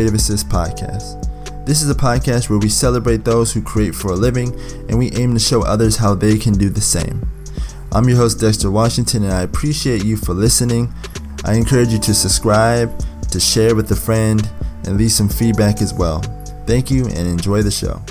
Creative Assist Podcast. This is a podcast where we celebrate those who create for a living and we aim to show others how they can do the same. I'm your host, Dexter Washington, and I appreciate you for listening. I encourage you to subscribe, to share with a friend, and leave some feedback as well. Thank you and enjoy the show.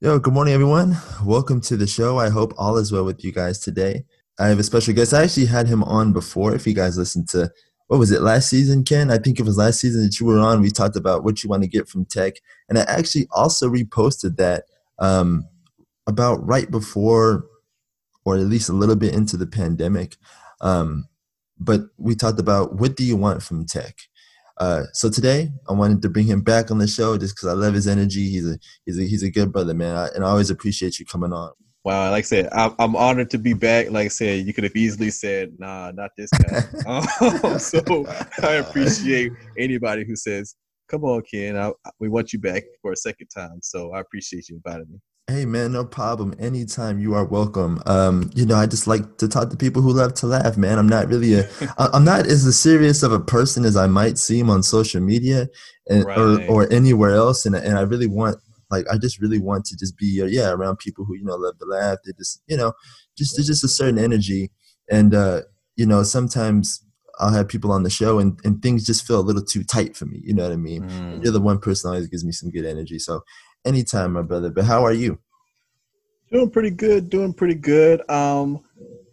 Yo, good morning, everyone. Welcome to the show. I hope all is well with you guys today. I have a special guest. I actually had him on before. If you guys listened to, what was it, last season, Ken? I think it was last season that you were on. We talked about what you want to get from tech. And I actually also reposted that um, about right before, or at least a little bit into the pandemic. Um, but we talked about what do you want from tech? Uh, so today I wanted to bring him back on the show just because I love his energy. He's a he's a he's a good brother, man, I, and I always appreciate you coming on. Wow, like I said, I'm, I'm honored to be back. Like I said, you could have easily said, "Nah, not this guy." um, so I appreciate anybody who says, "Come on, Ken, I, we want you back for a second time." So I appreciate you inviting me. Hey man, no problem. Anytime you are welcome. Um, you know, I just like to talk to people who love to laugh, man. I'm not really a, I'm not as serious of a person as I might seem on social media and, right. or, or anywhere else. And, and I really want, like, I just really want to just be, uh, yeah, around people who, you know, love to laugh. They just, you know, just, there's just a certain energy. And, uh, you know, sometimes I'll have people on the show and, and things just feel a little too tight for me. You know what I mean? Mm. You're the one person always gives me some good energy. So anytime, my brother. But how are you? Doing pretty good. Doing pretty good. Um,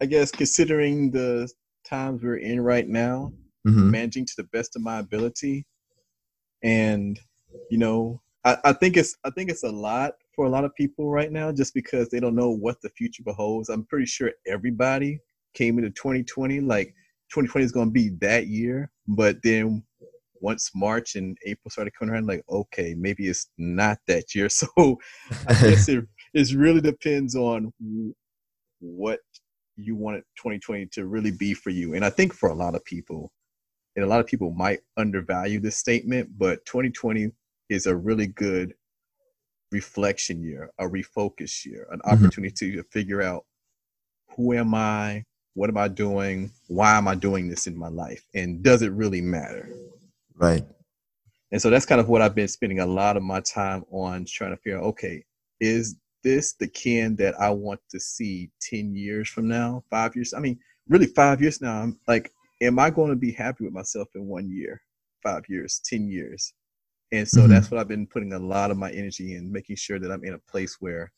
I guess considering the times we're in right now, mm-hmm. managing to the best of my ability, and you know, I, I think it's I think it's a lot for a lot of people right now, just because they don't know what the future beholds. I'm pretty sure everybody came into 2020 like 2020 is going to be that year, but then once March and April started coming around, like, okay, maybe it's not that year. So I guess it, it really depends on what you want 2020 to really be for you. And I think for a lot of people, and a lot of people might undervalue this statement, but 2020 is a really good reflection year, a refocus year, an mm-hmm. opportunity to figure out who am I, what am I doing, why am I doing this in my life, and does it really matter? Right. And so that's kind of what I've been spending a lot of my time on trying to figure out okay, is this the Ken that I want to see 10 years from now, five years? I mean, really five years now. I'm like, am I going to be happy with myself in one year, five years, 10 years? And so mm-hmm. that's what I've been putting a lot of my energy in, making sure that I'm in a place where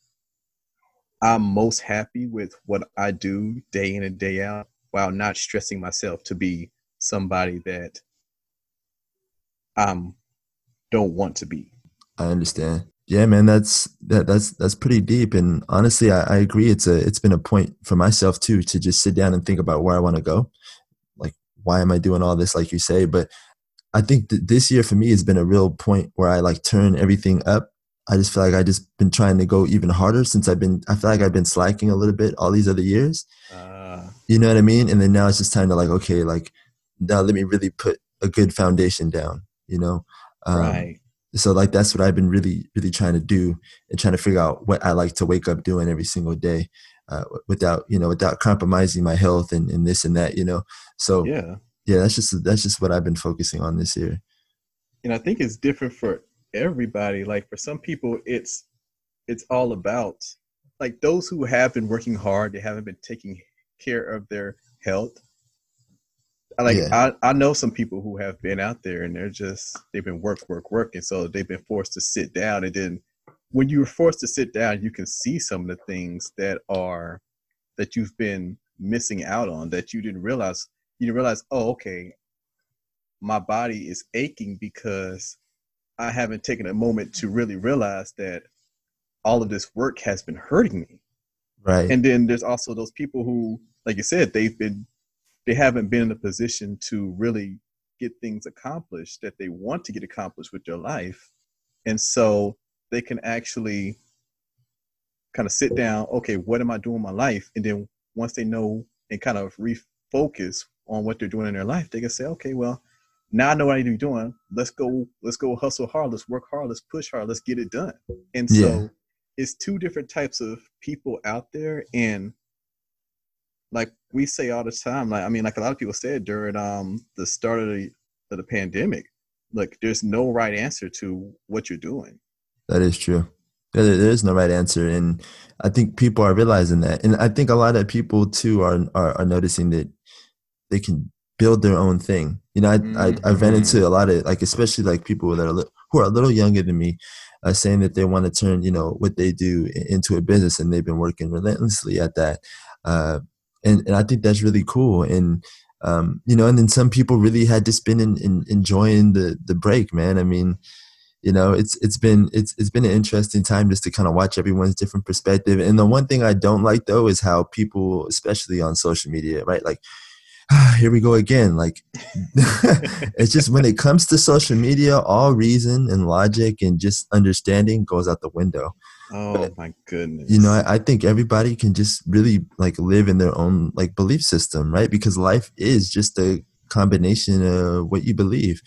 I'm most happy with what I do day in and day out while not stressing myself to be somebody that I don't want to be. I understand. Yeah, man, that's that that's that's pretty deep. And honestly, I, I agree. It's a it's been a point for myself too to just sit down and think about where I want to go. Like, why am I doing all this? Like you say, but I think that this year for me has been a real point where I like turn everything up. I just feel like I just been trying to go even harder since I've been. I feel like I've been slacking a little bit all these other years. Uh, you know what I mean? And then now it's just time to like, okay, like now let me really put a good foundation down you know um, right so like that's what i've been really really trying to do and trying to figure out what i like to wake up doing every single day uh, without you know without compromising my health and, and this and that you know so yeah yeah that's just that's just what i've been focusing on this year. And i think it's different for everybody. Like for some people it's it's all about like those who have been working hard they haven't been taking care of their health. Like yeah. I, I know some people who have been out there and they're just they've been work work work and so they've been forced to sit down. And then when you're forced to sit down you can see some of the things that are that you've been missing out on that you didn't realize you realize oh okay my body is aching because i haven't taken a moment to really realize that all of this work has been hurting me right and then there's also those people who like you said they've been they haven't been in a position to really get things accomplished that they want to get accomplished with their life. And so they can actually kind of sit down, okay, what am I doing in my life? And then once they know and kind of refocus on what they're doing in their life, they can say, okay, well, now I know what I need to be doing. Let's go, let's go hustle hard, let's work hard, let's push hard, let's get it done. And so yeah. it's two different types of people out there. And like we say all the time, like I mean, like a lot of people said during um the start of the of the pandemic, like there's no right answer to what you're doing. That is true. There is no right answer, and I think people are realizing that, and I think a lot of people too are are, are noticing that they can build their own thing. You know, I, mm-hmm. I I've ran into a lot of like, especially like people that are who are a little younger than me, uh, saying that they want to turn you know what they do into a business, and they've been working relentlessly at that. Uh, and and I think that's really cool. And um, you know, and then some people really had just been in, in, enjoying the the break, man. I mean, you know, it's it's been it's it's been an interesting time just to kind of watch everyone's different perspective. And the one thing I don't like though is how people, especially on social media, right, like here we go again. Like, it's just when it comes to social media, all reason and logic and just understanding goes out the window. Oh but, my goodness! You know, I, I, think everybody can just really like live in their own like belief system, right? Because life is just a combination of what you believe.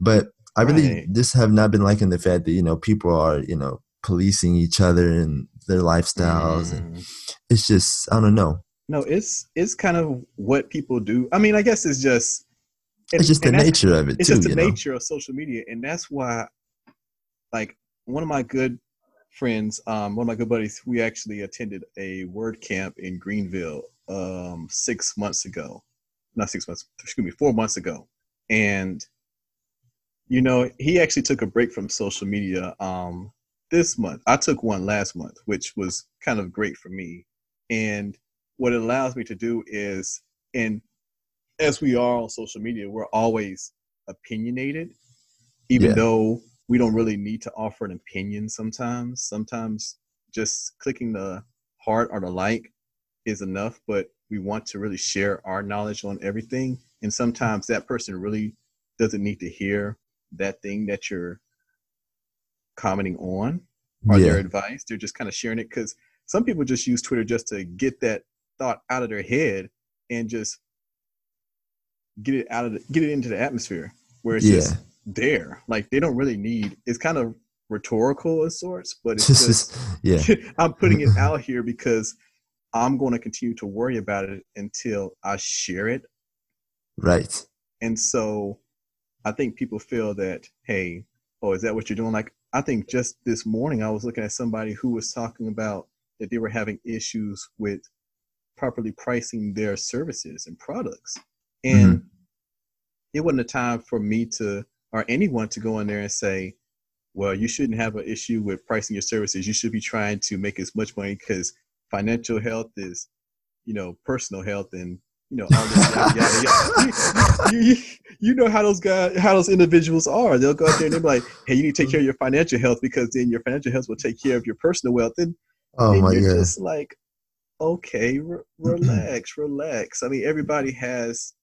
But I really right. just have not been liking the fact that you know people are you know policing each other and their lifestyles, mm. and it's just I don't know no, it's it's kind of what people do. I mean, I guess it's just and, it's just the nature of it. It's too, just the nature know? of social media, and that's why, like, one of my good friends, um, one of my good buddies, we actually attended a WordCamp in Greenville um, six months ago. Not six months, excuse me, four months ago, and you know, he actually took a break from social media um, this month. I took one last month, which was kind of great for me, and what it allows me to do is, and as we are on social media, we're always opinionated, even yeah. though we don't really need to offer an opinion sometimes. Sometimes just clicking the heart or the like is enough, but we want to really share our knowledge on everything. And sometimes that person really doesn't need to hear that thing that you're commenting on or yeah. their advice. They're just kind of sharing it because some people just use Twitter just to get that thought out of their head and just get it out of the, get it into the atmosphere where it's yeah. just there. Like they don't really need. It's kind of rhetorical of sorts, but it's just yeah. I'm putting it out here because I'm going to continue to worry about it until I share it. Right. And so I think people feel that, hey, oh, is that what you're doing? Like I think just this morning I was looking at somebody who was talking about that they were having issues with properly pricing their services and products. And mm-hmm. it wasn't a time for me to, or anyone to go in there and say, well, you shouldn't have an issue with pricing your services. You should be trying to make as much money because financial health is, you know, personal health and you know all this yada, yada, yada. You, you, you, know how those guys how those individuals are they'll go out there and they're like hey you need to take care of your financial health because then your financial health will take care of your personal wealth and, oh and my you're God. just like okay, re- relax, relax. I mean, everybody has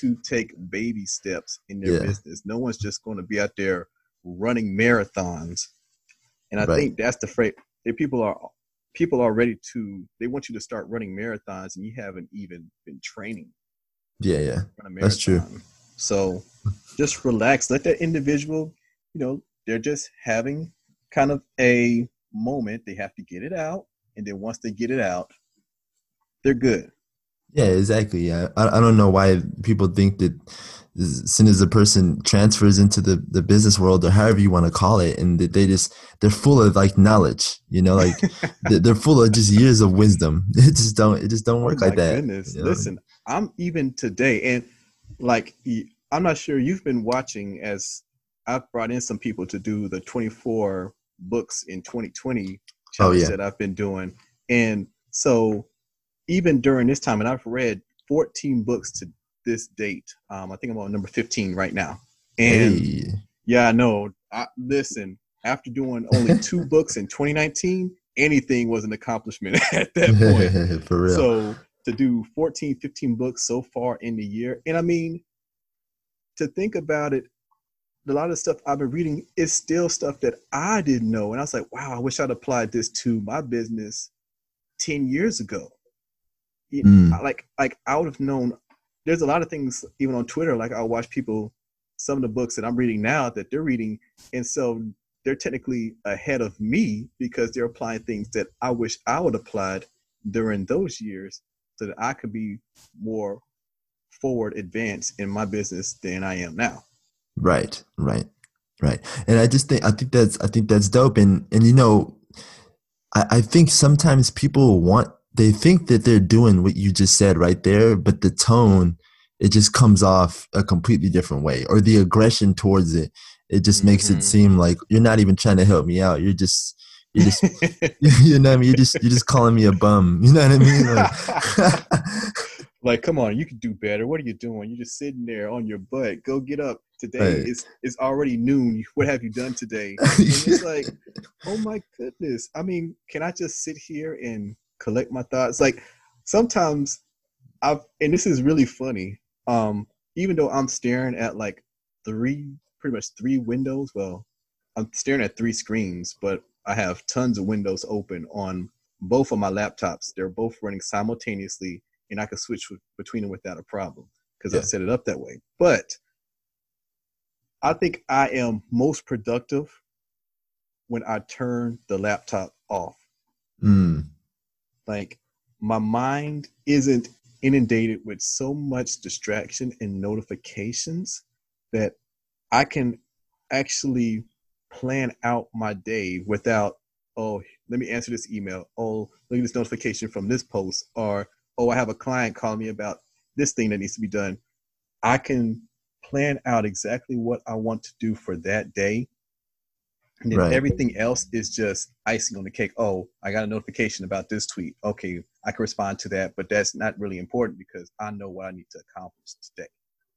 to take baby steps in their yeah. business. No one's just going to be out there running marathons. And I right. think that's the phrase. People are people are ready to. They want you to start running marathons, and you haven't even been training. Yeah, yeah, that's true. So just relax. Let that individual. You know, they're just having kind of a moment. They have to get it out, and then once they get it out, they're good. Yeah, exactly. Yeah, I, I don't know why people think that as soon as a person transfers into the, the business world or however you want to call it, and they just they're full of like knowledge, you know, like they're full of just years of wisdom. It just don't it just don't oh work oh like that. Goodness, you know? listen, I'm even today, and like I'm not sure you've been watching as I've brought in some people to do the 24 books in 2020 challenge oh, yeah. that I've been doing, and so even during this time, and I've read 14 books to this date. Um, I think I'm on number 15 right now. And hey. yeah, I know. I, listen, after doing only two books in 2019, anything was an accomplishment at that point. For real. So to do 14, 15 books so far in the year, and I mean, to think about it, a lot of stuff I've been reading is still stuff that I didn't know. And I was like, wow, I wish I'd applied this to my business 10 years ago mm. like like I would have known. There's a lot of things even on Twitter. Like I watch people, some of the books that I'm reading now that they're reading, and so they're technically ahead of me because they're applying things that I wish I would applied during those years. so that I could be more forward advanced in my business than I am now. Right, right, right. And I just think I think that's I think that's dope. And and you know, I, I think sometimes people want they think that they're doing what you just said right there, but the tone it just comes off a completely different way, or the aggression towards it it just mm-hmm. makes it mm-hmm. seem like you're not even trying to help me out. You're just you just you know what I mean? You're just you're just calling me a bum. You know what I mean? Like, like come on, you can do better. What are you doing? You're just sitting there on your butt. Go get up. Today right. it's it's already noon. What have you done today? And it's like, oh my goodness. I mean, can I just sit here and collect my thoughts? Like sometimes I've and this is really funny. Um, even though I'm staring at like three pretty much three windows. Well, I'm staring at three screens, but I have tons of windows open on both of my laptops. They're both running simultaneously, and I can switch between them without a problem because yeah. I set it up that way. But I think I am most productive when I turn the laptop off. Mm. Like my mind isn't inundated with so much distraction and notifications that I can actually plan out my day without, oh, let me answer this email. Oh, look at this notification from this post. Or, oh, I have a client calling me about this thing that needs to be done. I can plan out exactly what I want to do for that day. And then right. everything else is just icing on the cake. Oh, I got a notification about this tweet. Okay, I can respond to that, but that's not really important because I know what I need to accomplish today.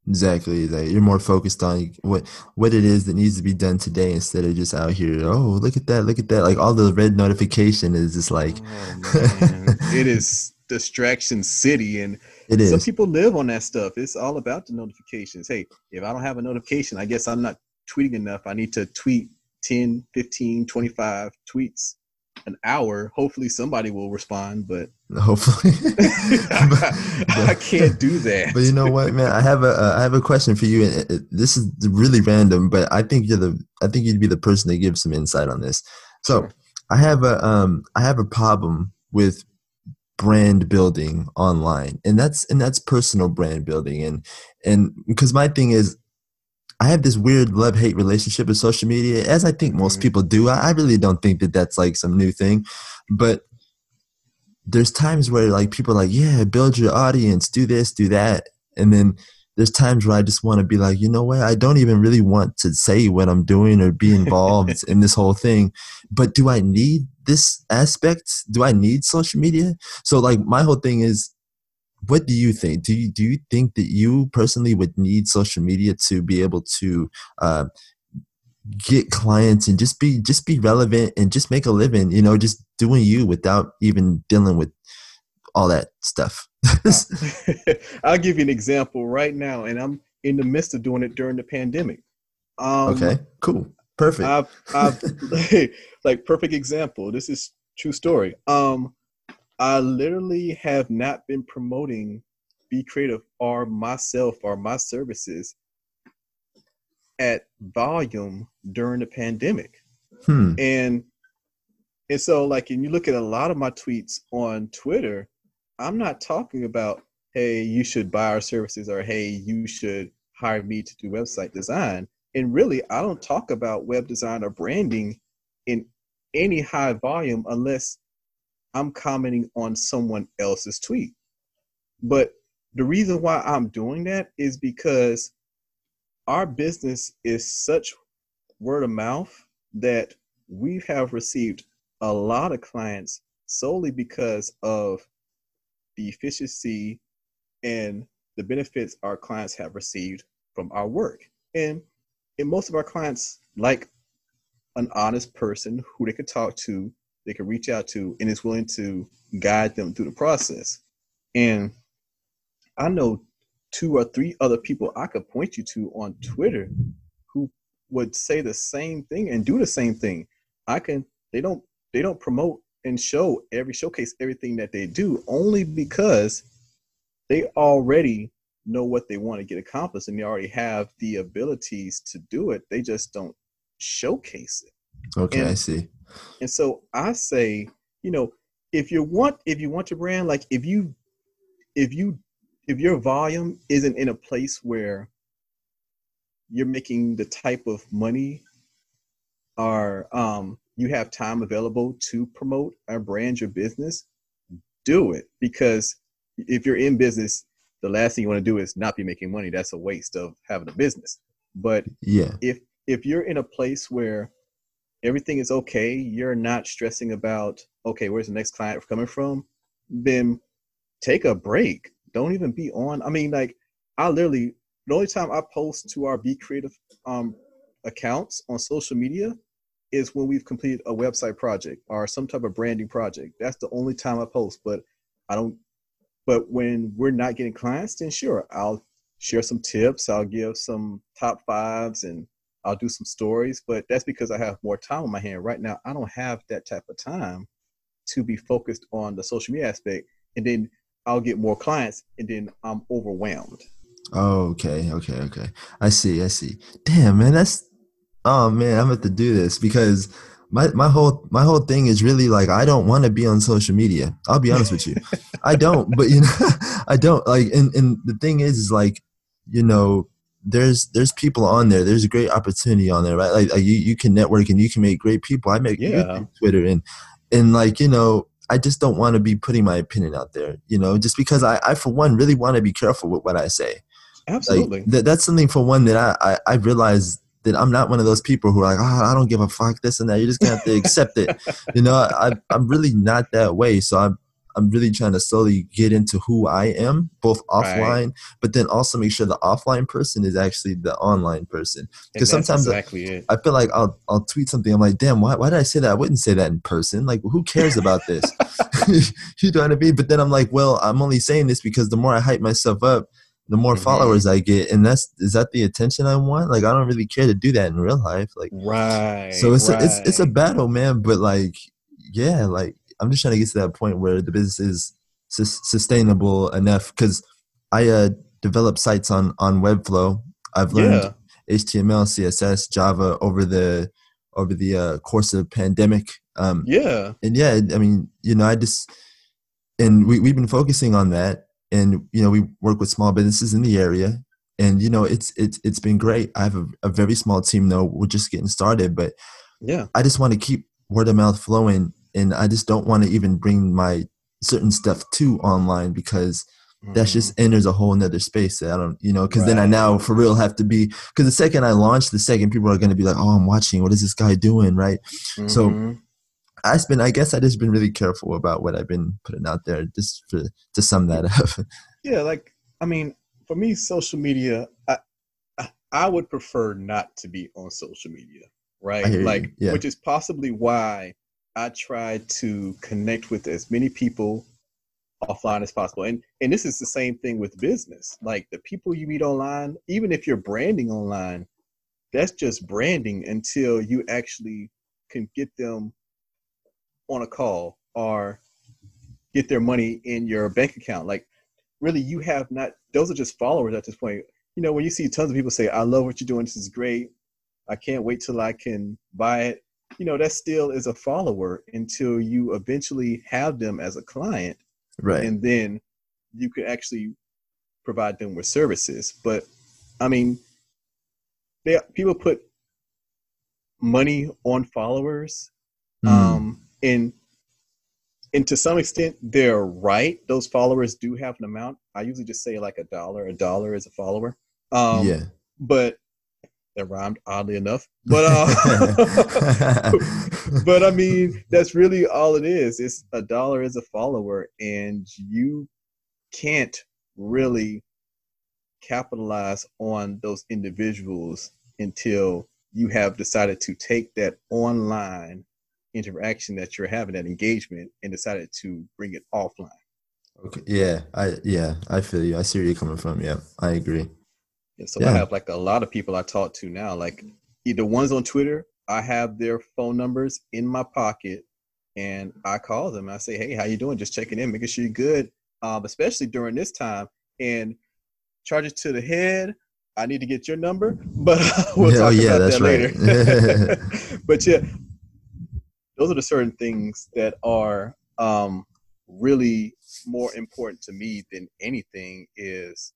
Exactly. Like you're more focused on what what it is that needs to be done today instead of just out here. Oh, look at that! Look at that! Like all the red notification is just like. Oh, it is distraction city, and it is. Some people live on that stuff. It's all about the notifications. Hey, if I don't have a notification, I guess I'm not tweeting enough. I need to tweet 10, 15, 25 tweets an hour. Hopefully somebody will respond, but hopefully I can't do that. But you know what, man? I have a uh, I have a question for you. And this is really random, but I think you're the I think you'd be the person to give some insight on this. So sure. I have a um I have a problem with brand building online and that's and that's personal brand building and and because my thing is I have this weird love hate relationship with social media, as I think most mm-hmm. people do. I, I really don't think that that's like some new thing, but there's times where like people are like, yeah, build your audience, do this, do that, and then there's times where I just want to be like, you know what? I don't even really want to say what I'm doing or be involved in this whole thing. But do I need this aspect? Do I need social media? So like my whole thing is what do you think? Do you do you think that you personally would need social media to be able to uh, get clients and just be just be relevant and just make a living? You know, just doing you without even dealing with all that stuff. I'll give you an example right now, and I'm in the midst of doing it during the pandemic. Um, okay, cool, perfect. I've, I've like perfect example. This is true story. Um, I literally have not been promoting Be Creative or myself or my services at volume during the pandemic. Hmm. And and so like and you look at a lot of my tweets on Twitter, I'm not talking about hey, you should buy our services or hey, you should hire me to do website design. And really, I don't talk about web design or branding in any high volume unless I'm commenting on someone else's tweet. But the reason why I'm doing that is because our business is such word of mouth that we have received a lot of clients solely because of the efficiency and the benefits our clients have received from our work. And, and most of our clients like an honest person who they could talk to they can reach out to and is willing to guide them through the process. And I know two or three other people I could point you to on Twitter who would say the same thing and do the same thing. I can they don't they don't promote and show every showcase everything that they do only because they already know what they want to get accomplished and they already have the abilities to do it. They just don't showcase it. Okay, and, I see. And so I say, you know, if you want if you want your brand, like if you if you if your volume isn't in a place where you're making the type of money or um, you have time available to promote or brand your business, do it. Because if you're in business, the last thing you want to do is not be making money. That's a waste of having a business. But yeah, if if you're in a place where everything is okay, you're not stressing about okay, where's the next client coming from, then take a break. Don't even be on. I mean, like I literally the only time I post to our Be Creative um, accounts on social media is when we've completed a website project or some type of branding project. That's the only time I post. But I don't. But when we're not getting clients, then sure, I'll share some tips. I'll give some top fives and I'll do some stories. But that's because I have more time on my hand right now. I don't have that type of time to be focused on the social media aspect, and then I'll get more clients, and then I'm overwhelmed. Oh, okay, okay, okay. I see, I see. Damn, man, that's oh man, I'm about to do this because my my whole my whole thing is really like I don't want to be on social media. I'll be honest with you, I don't. But you know, I don't like. And and the thing is, is like, you know, there's there's people on there. There's a great opportunity on there, right? Like, like you you can network and you can make great people. I make yeah. Twitter and and like you know I just don't want to be putting my opinion out there, you know, just because I, I for one, really want to be careful with what I say. Absolutely. Like, th- that's something for one that I, I, I realize that I'm not one of those people who are like, oh, I don't give a fuck this and that. You're just gonna have to accept it. You know, I, I'm really not that way. So I'm, I'm really trying to slowly get into who I am, both offline, right. but then also make sure the offline person is actually the online person. Because sometimes exactly I, I, feel like I'll I'll tweet something. I'm like, damn, why why did I say that? I wouldn't say that in person. Like, who cares about this? you know what I mean? But then I'm like, well, I'm only saying this because the more I hype myself up, the more mm-hmm. followers I get, and that's is that the attention I want? Like, I don't really care to do that in real life. Like, right. So it's right. A, it's it's a battle, man. But like, yeah, like I'm just trying to get to that point where the business is su- sustainable enough because I uh, develop sites on on Webflow. I've learned yeah. HTML, CSS, Java over the over the uh, course of pandemic. Um, yeah, and yeah, I mean, you know, I just and we we've been focusing on that, and you know, we work with small businesses in the area, and you know, it's it's it's been great. I have a, a very small team though. We're just getting started, but yeah, I just want to keep word of mouth flowing and I just don't want to even bring my certain stuff to online because mm-hmm. that just enters a whole nother space that I don't, you know, because right. then I now for real have to be because the second I launch, the second people are going to be like, oh, I'm watching. What is this guy doing, right? Mm-hmm. So I've been, I guess, I just been really careful about what I've been putting out there, just for to sum that up. yeah, like I mean, for me, social media, I I would prefer not to be on social media, right? Like, yeah. which is possibly why I try to connect with as many people offline as possible. And and this is the same thing with business. Like the people you meet online, even if you're branding online, that's just branding until you actually can get them on a call or get their money in your bank account. Like really you have not those are just followers at this point. You know, when you see tons of people say, I love what you're doing, this is great. I can't wait till I can buy it you know that still is a follower until you eventually have them as a client. Right. And then you could actually provide them with services. But i mean they people put money on followers mm. um and and to some extent they're right. Those followers do have an amount. I usually just say like a dollar. A dollar is a follower. Um yeah. but that rhymed oddly enough. But uh, but I mean, that's really all it is. It's a dollar is a follower, and you can't really capitalize on those individuals until you have decided to take that online interaction that you're having, that engagement, and decided to bring it offline. Okay. Yeah, I yeah, I feel you. I see where you're coming from. Yeah, I agree. And so yeah. I have like a lot of people I talk to now, like the ones on Twitter, I have their phone numbers in my pocket and I call them. I say, Hey, how you doing? Just checking in, making sure you're good. Um, especially during this time and charge it to the head. I need to get your number, but we'll yeah, talk oh, yeah, about that later. but yeah, those are the certain things that are um, really more important to me than anything is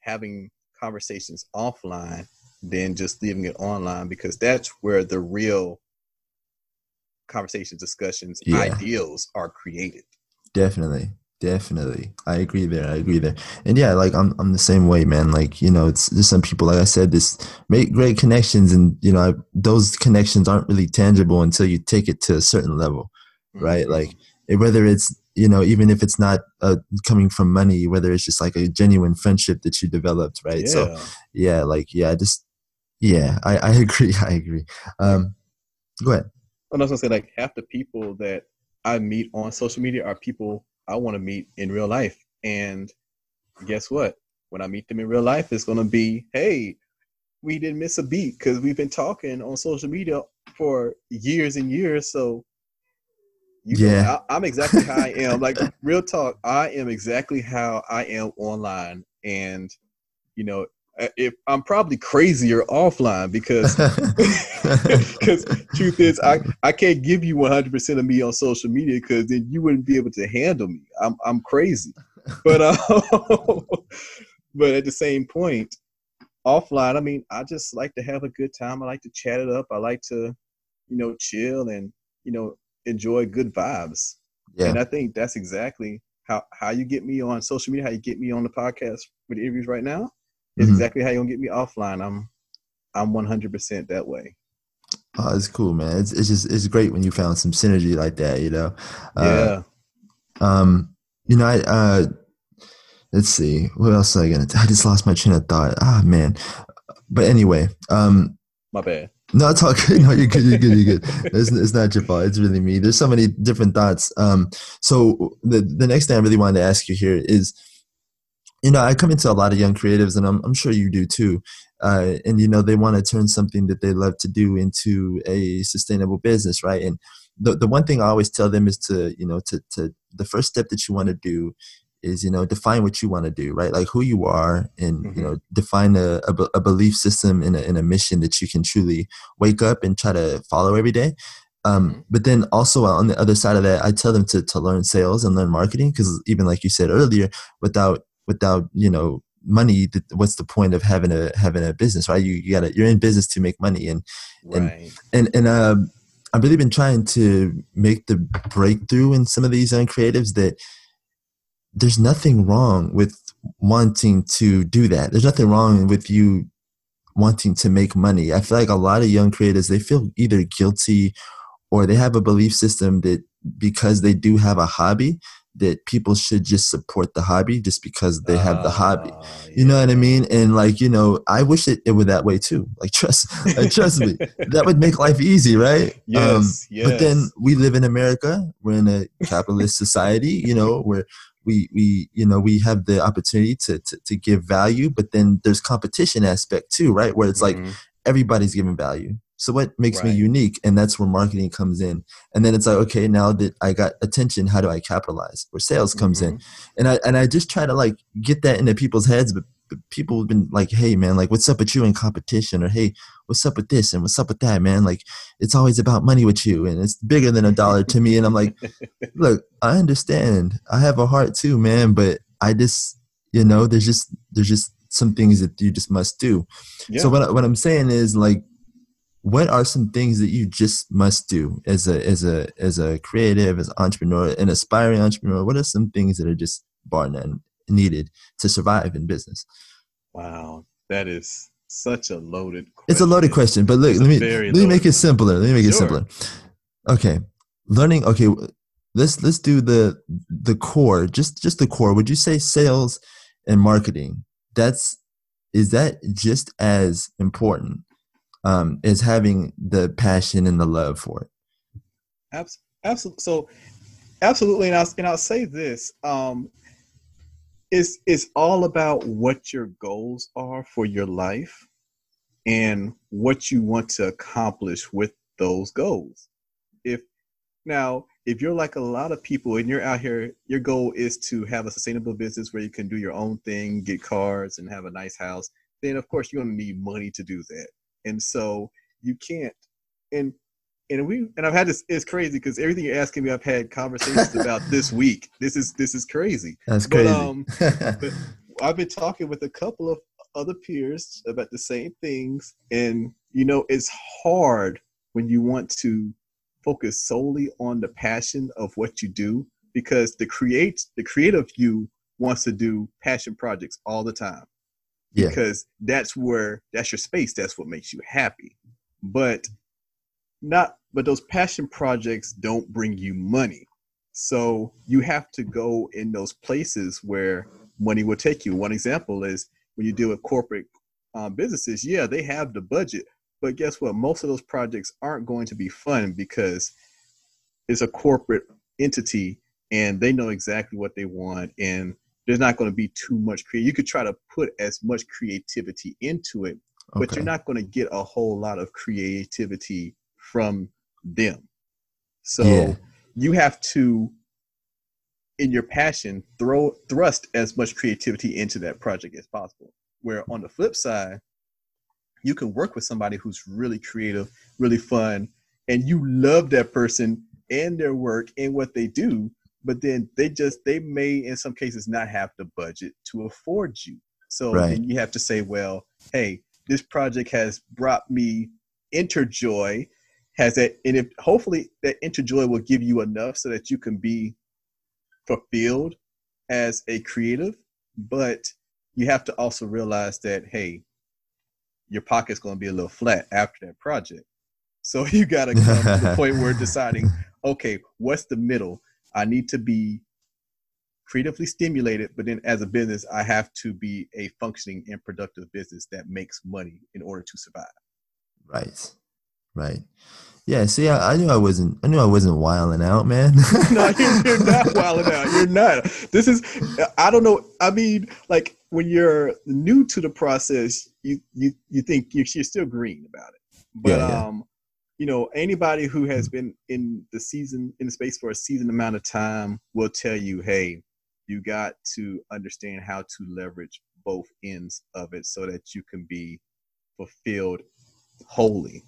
having conversations offline than just leaving it online because that's where the real conversations, discussions, yeah. ideals are created. Definitely. Definitely. I agree there. I agree there. And yeah, like I'm I'm the same way, man. Like, you know, it's there's some people like I said this make great connections and you know, those connections aren't really tangible until you take it to a certain level. Right? Mm-hmm. Like whether it's you know even if it's not uh, coming from money whether it's just like a genuine friendship that you developed right? Yeah. so yeah. like yeah just yeah i i agree i agree. Um go ahead. I was gonna say like half the people that i meet on social media are people i want to meet in real life. And guess what? When i meet them in real life it's gonna be hey we didn't miss a beat because we've been talking on social media for years and years. So you yeah, know, I, am exactly how I am. Like real talk, I am exactly how I am online, and you know, if I'm probably crazier offline because because truth is, I I can't give you 100 percent of me on social media because then you wouldn't be able to handle me. I'm I'm crazy, but uh, but at the same point, offline, I mean, I just like to have a good time. I like to chat it up. I like to, you know, chill and you know enjoy good vibes. Yeah. And I think that's exactly how, how you get me on social media, how you get me on the podcast with the interviews right now is mm-hmm. exactly how you're gonna get me offline. I'm I'm 100% that way. Oh, it's cool, man. It's it's just it's great when you found some synergy like that, you know. Uh, yeah. Um, you know, I uh, let's see, what else am I gonna? T- I just lost my train of thought. Ah, man. But anyway, um, my bad. No, it's all good. No, you're good. You're good. You're good. It's, it's not your fault. It's really me. There's so many different thoughts. Um, so the the next thing I really wanted to ask you here is, you know, I come into a lot of young creatives, and I'm I'm sure you do too. Uh, and you know, they want to turn something that they love to do into a sustainable business, right? And the the one thing I always tell them is to, you know, to to the first step that you want to do is you know define what you want to do right like who you are and mm-hmm. you know define a, a, a, belief system and a, and a mission that you can truly wake up and try to follow every day um, mm-hmm. but then also on the other side of that i tell them to, to learn sales and learn marketing because even like you said earlier without without you know money what's the point of having a having a business right you, you gotta you're in business to make money and right. and and and um I've really been trying to make the breakthrough in some of these young creatives that there's nothing wrong with wanting to do that. There's nothing wrong with you wanting to make money. I feel like a lot of young creators they feel either guilty or they have a belief system that because they do have a hobby that people should just support the hobby just because they have the hobby. Uh, you know what I mean? And like, you know, I wish it, it were that way too. Like trust like, trust me. That would make life easy, right? Yes, um, yes. But then we live in America. We're in a capitalist society, you know, where we we you know we have the opportunity to, to, to give value but then there's competition aspect too right where it's mm-hmm. like everybody's giving value so what makes right. me unique and that's where marketing comes in and then it's like okay now that i got attention how do i capitalize where sales comes mm-hmm. in and i and i just try to like get that into people's heads but people have been like, hey man, like what's up with you in competition? Or hey, what's up with this and what's up with that, man? Like it's always about money with you and it's bigger than a dollar to me. And I'm like, look, I understand. I have a heart too, man, but I just you know, there's just there's just some things that you just must do. Yeah. So what what I'm saying is like what are some things that you just must do as a as a as a creative as an entrepreneur an aspiring entrepreneur what are some things that are just bar none needed to survive in business? Wow, that is such a loaded. Question. It's a loaded question, but look, let me let me make it simpler. Let me make sure. it simpler. Okay, learning. Okay, let's let's do the the core. Just just the core. Would you say sales and marketing? That's is that just as important um, as having the passion and the love for it? Absolutely. So, absolutely, and I'll, and I'll say this: um, it's it's all about what your goals are for your life and what you want to accomplish with those goals. If now if you're like a lot of people and you're out here, your goal is to have a sustainable business where you can do your own thing, get cars, and have a nice house, then of course you're gonna need money to do that. And so you can't and and we and I've had this. It's crazy because everything you're asking me, I've had conversations about this week. This is this is crazy. That's crazy. But, um, but I've been talking with a couple of other peers about the same things, and you know, it's hard when you want to focus solely on the passion of what you do because the create the creative you wants to do passion projects all the time yeah. because that's where that's your space that's what makes you happy but not but those passion projects don't bring you money. So you have to go in those places where money will take you. One example is when you deal with corporate um, businesses yeah they have the budget but guess what? Most of those projects aren't going to be fun because it's a corporate entity and they know exactly what they want and there's not going to be too much create you could try to put as much creativity into it okay. but you're not going to get a whole lot of creativity from them so yeah. you have to in your passion throw thrust as much creativity into that project as possible where on the flip side you can work with somebody who's really creative really fun and you love that person and their work and what they do but then they just they may in some cases not have the budget to afford you so right. then you have to say well hey this project has brought me interjoy has that and if hopefully that interjoy will give you enough so that you can be fulfilled as a creative but you have to also realize that hey your pocket's going to be a little flat after that project so you got to come to the point where deciding okay what's the middle I need to be creatively stimulated, but then as a business, I have to be a functioning and productive business that makes money in order to survive. Right. Right. Yeah, see, I, I, knew I wasn't. I knew I wasn't wilding out, man. no, you're, you're not wilding out. You're not. This is. I don't know. I mean, like when you're new to the process, you you you think you're, you're still green about it. But yeah, yeah. um, you know, anybody who has been in the season in the space for a season amount of time will tell you, hey, you got to understand how to leverage both ends of it so that you can be fulfilled wholly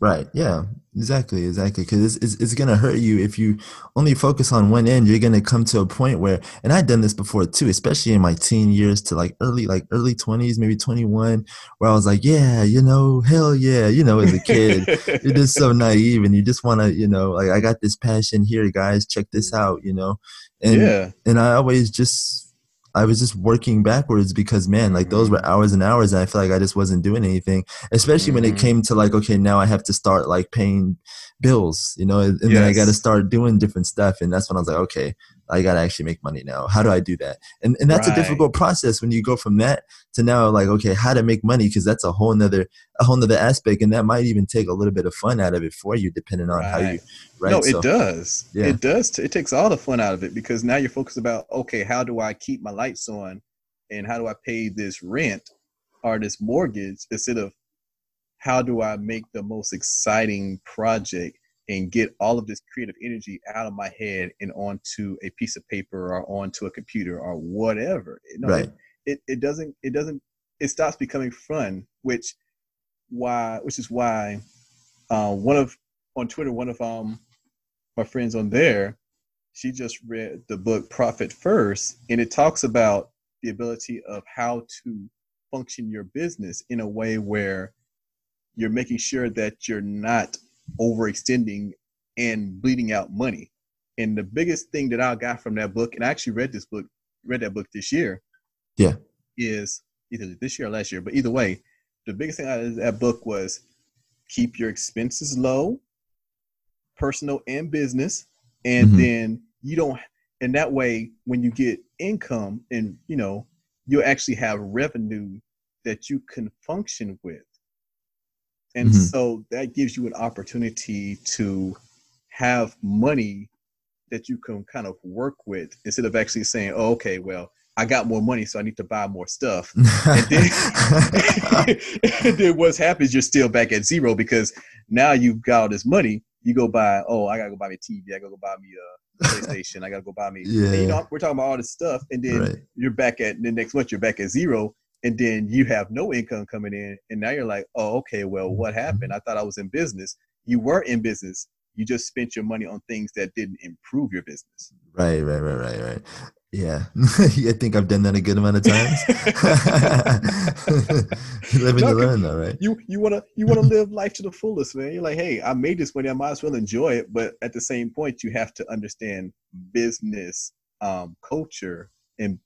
Right. Yeah. Exactly. Exactly. Because it's, it's, it's going to hurt you if you only focus on one end. You're going to come to a point where, and I've done this before too, especially in my teen years to like early, like early twenties, maybe 21, where I was like, yeah, you know, hell yeah, you know, as a kid, you're just so naive and you just want to, you know, like I got this passion here, guys, check this mm. out, you know, and yeah. and I always just I was just working backwards because man, like those were mm-hmm. hours and hours, and I feel like I just wasn't doing anything. Especially when it mm-hmm. came to like, okay, now I have to start like paying bills, you know, and yes. then I got to start doing different stuff, and that's when I was like, okay, I got to actually make money now. How do I do that? And and that's right. a difficult process when you go from that to now like, okay, how to make money because that's a whole nother a whole nother aspect, and that might even take a little bit of fun out of it for you, depending on right. how you. Right. No, so, it does. Yeah. It does. It takes all the fun out of it because now you're focused about okay, how do I keep my lights on, and how do I pay this rent or this mortgage instead of how do I make the most exciting project and get all of this creative energy out of my head and onto a piece of paper or onto a computer or whatever. No, right. It, it, it doesn't it doesn't it stops becoming fun, which why which is why uh, one of on Twitter one of um my friends on there she just read the book Profit First and it talks about the ability of how to function your business in a way where you're making sure that you're not overextending and bleeding out money. And the biggest thing that I got from that book, and I actually read this book, read that book this year. Yeah. Is either this year or last year, but either way, the biggest thing out of that book was keep your expenses low, personal and business, and mm-hmm. then you don't and that way when you get income and you know you'll actually have revenue that you can function with and mm-hmm. so that gives you an opportunity to have money that you can kind of work with instead of actually saying, oh, okay, well, I got more money, so I need to buy more stuff. and, then, and then what's happened you're still back at zero because now you've got all this money. You go buy, oh, I gotta go buy me a TV. I gotta go buy me a PlayStation. I gotta go buy me. Yeah. And, you know, we're talking about all this stuff, and then right. you're back at the next month. You're back at zero, and then you have no income coming in and now you're like oh okay well what happened i thought i was in business you were in business. You just spent your money on things that didn't improve your business. Right, right, right, right, right. Yeah, I think I've done that a good amount of times. Living no, to learn, though, right? You you wanna you wanna live life to the fullest, man. You're like, hey, I made this money, I might as well enjoy it. But at the same point, you have to understand business um, culture and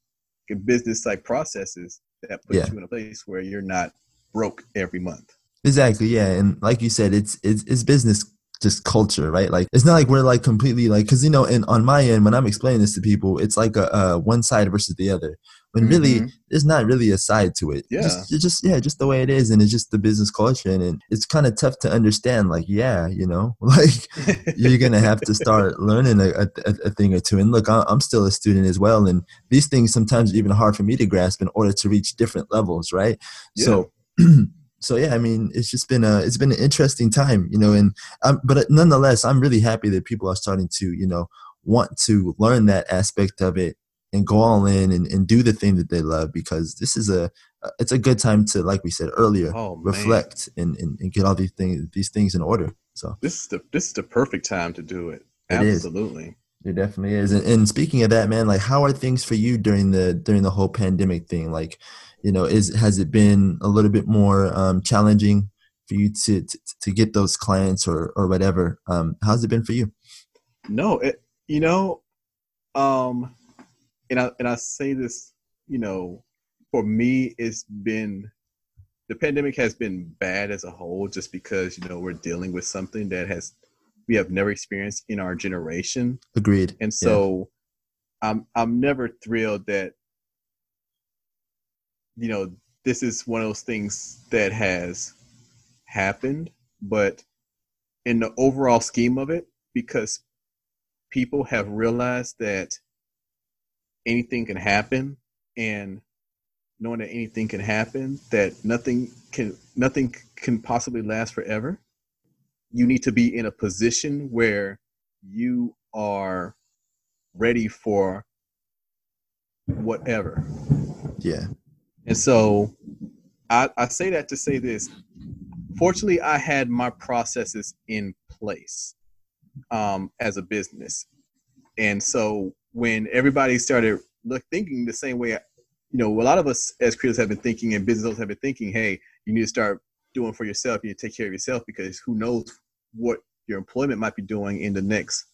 business like processes that put yeah. you in a place where you're not broke every month. Exactly, yeah, and like you said, it's it's, it's business just culture, right? Like it's not like we're like completely like because you know, and on my end, when I'm explaining this to people, it's like a, a one side versus the other. When mm-hmm. really, there's not really a side to it. Yeah, just, just yeah, just the way it is, and it's just the business culture, and it's kind of tough to understand. Like, yeah, you know, like you're gonna have to start learning a, a, a, thing or two. And look, I'm still a student as well, and these things sometimes are even hard for me to grasp in order to reach different levels, right? Yeah. So. so yeah, I mean, it's just been a it's been an interesting time, you know, and um, but nonetheless, I'm really happy that people are starting to you know want to learn that aspect of it and go all in and, and do the thing that they love because this is a it's a good time to like we said earlier oh, reflect and, and, and, get all these things these things in order so this is the this is the perfect time to do it, it absolutely is. It definitely is. And, and, speaking of that, man, like how are things for you during the during the whole pandemic thing? Like, you know is has it been a little bit more um, challenging for you to, to, to get those clients or or whatever um, how's it been for you no it, you know um and i and i say this you know for me it's been the pandemic has been bad as a whole just because you know we're dealing with something that has we have never experienced in our generation. Agreed. And so yeah. i'm i'm never thrilled that you know, this is one of those things that has happened, but in the overall scheme of it, because people have realized that anything can happen and knowing that anything can happen, that nothing can nothing can possibly last forever. You need to be in a position where you are ready for whatever. Yeah. And so I, I say that to say this. Fortunately, I had my processes in place um, as a business. And so when everybody started look thinking the same way, you know, a lot of us as creators have been thinking and business owners have been thinking, hey, you need to start doing for yourself. You need to take care of yourself because who knows what your employment might be doing in the next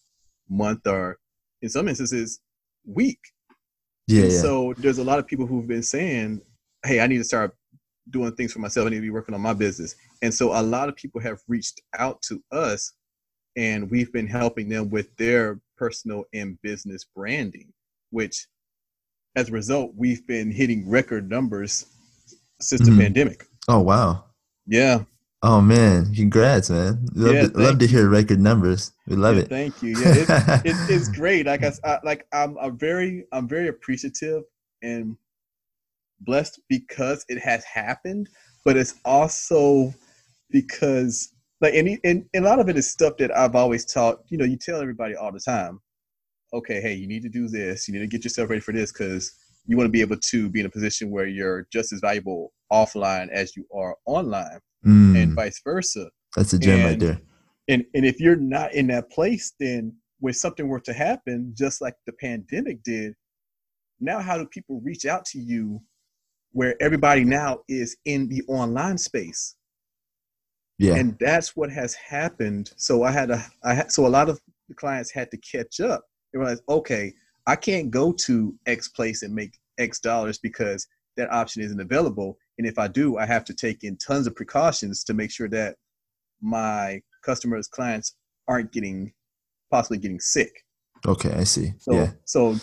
month or in some instances week. Yeah, yeah. So there's a lot of people who've been saying, hey, I need to start doing things for myself. I need to be working on my business. And so a lot of people have reached out to us and we've been helping them with their personal and business branding, which as a result, we've been hitting record numbers since mm-hmm. the pandemic. Oh, wow. Yeah. Oh man, congrats, man! Love, yeah, to, love to hear record numbers. We love yeah, it. Thank you. Yeah, it's, it's, it's great. Like I, I like I'm, I'm very I'm very appreciative and blessed because it has happened, but it's also because like and, and, and a lot of it is stuff that I've always taught. You know, you tell everybody all the time, okay, hey, you need to do this. You need to get yourself ready for this because you want to be able to be in a position where you're just as valuable offline as you are online, mm. and vice versa. That's a gem and, right there. And and if you're not in that place, then when something were to happen, just like the pandemic did, now how do people reach out to you where everybody now is in the online space. Yeah. And that's what has happened. So I had a I had so a lot of the clients had to catch up. They realized, okay, I can't go to X place and make X dollars because that option isn't available. And if I do, I have to take in tons of precautions to make sure that my customers, clients aren't getting possibly getting sick. Okay, I see. So, yeah. So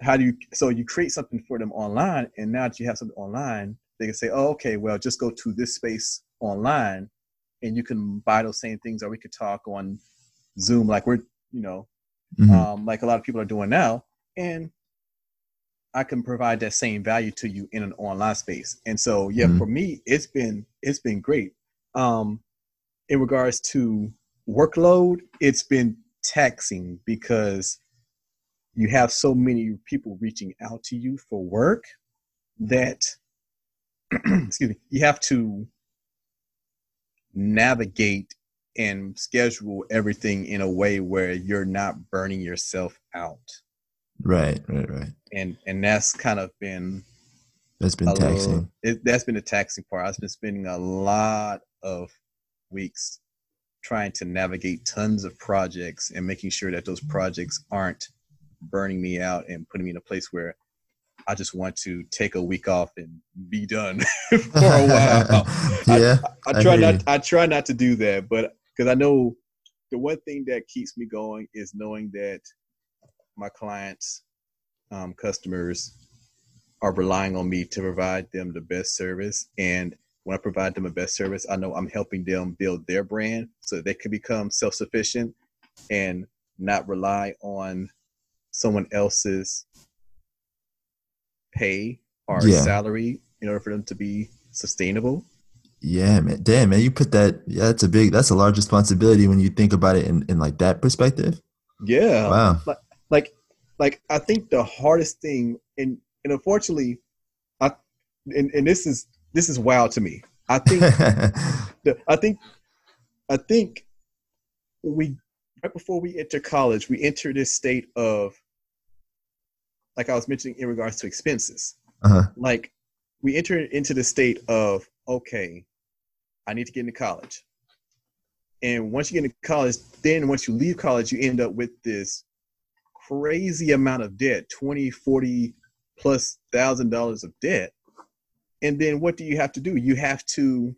how do you so you create something for them online and now that you have something online they can say oh okay well just go to this space online and you can buy those same things or we could talk on zoom like we're you know mm-hmm. um, like a lot of people are doing now and i can provide that same value to you in an online space and so yeah mm-hmm. for me it's been it's been great um in regards to workload it's been taxing because you have so many people reaching out to you for work that excuse me you have to navigate and schedule everything in a way where you're not burning yourself out. Right, right, right. And and that's kind of been that's been taxing. Little, it, that's been the taxing part. I've been spending a lot of weeks trying to navigate tons of projects and making sure that those projects aren't burning me out and putting me in a place where I just want to take a week off and be done for a while. yeah, I, I, I try not. You. I try not to do that, but because I know the one thing that keeps me going is knowing that my clients, um, customers, are relying on me to provide them the best service. And when I provide them a best service, I know I'm helping them build their brand so they can become self sufficient and not rely on someone else's pay our yeah. salary in order for them to be sustainable. Yeah, man. Damn, man. You put that. Yeah, that's a big. That's a large responsibility when you think about it in, in like that perspective. Yeah. Wow. Like, like, like I think the hardest thing, and and unfortunately, I and, and this is this is wild to me. I think the, I think I think we right before we enter college, we enter this state of like I was mentioning in regards to expenses. Uh-huh. Like we enter into the state of okay, I need to get into college. And once you get into college, then once you leave college, you end up with this crazy amount of debt 20, 40 plus thousand dollars of debt. And then what do you have to do? You have to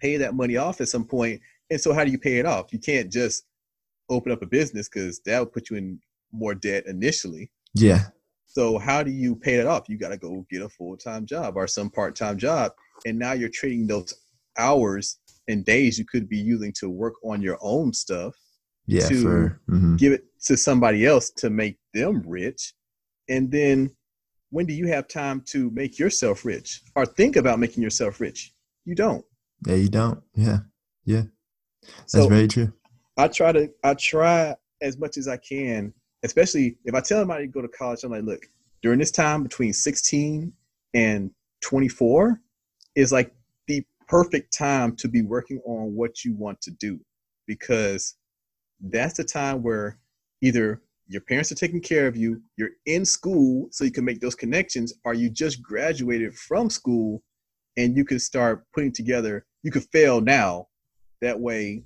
pay that money off at some point. And so, how do you pay it off? You can't just open up a business because that would put you in more debt initially. Yeah. So how do you pay that off? You got to go get a full time job or some part time job, and now you're trading those hours and days you could be using to work on your own stuff. Yeah, to for, mm-hmm. give it to somebody else to make them rich, and then when do you have time to make yourself rich or think about making yourself rich? You don't. Yeah, you don't. Yeah, yeah, that's so very true. I try to. I try as much as I can especially if I tell somebody to go to college, I'm like, look, during this time between 16 and 24 is like the perfect time to be working on what you want to do because that's the time where either your parents are taking care of you, you're in school so you can make those connections, or you just graduated from school and you can start putting together, you could fail now. That way,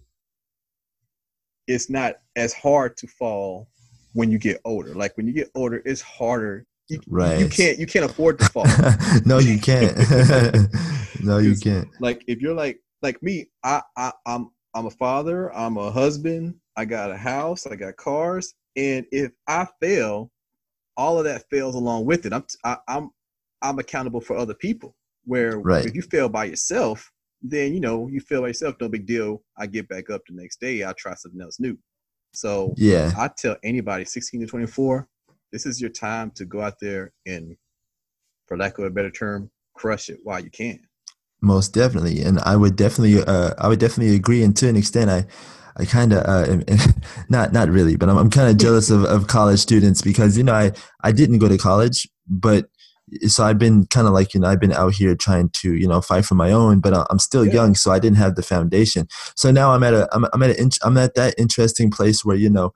it's not as hard to fall when you get older. Like when you get older, it's harder. You, right. You can't you can't afford to fall. no, you can't. no, you can't. Like if you're like like me, I, I I'm I'm a father, I'm a husband, I got a house, I got cars, and if I fail, all of that fails along with it. I'm I, am i I'm I'm accountable for other people. Where right. if you fail by yourself, then you know you fail by yourself, no big deal. I get back up the next day, I try something else new. So yeah, I tell anybody 16 to 24, this is your time to go out there and, for lack of a better term, crush it while you can. Most definitely, and I would definitely, uh, I would definitely agree. And to an extent, I, I kind of, uh, not not really, but I'm, I'm kind of jealous of, of college students because you know I I didn't go to college, but so I've been kind of like you know I've been out here trying to you know fight for my own, but I'm still yeah. young, so I didn't have the foundation. So now I'm at a I'm, I'm at a, I'm at that interesting place where you know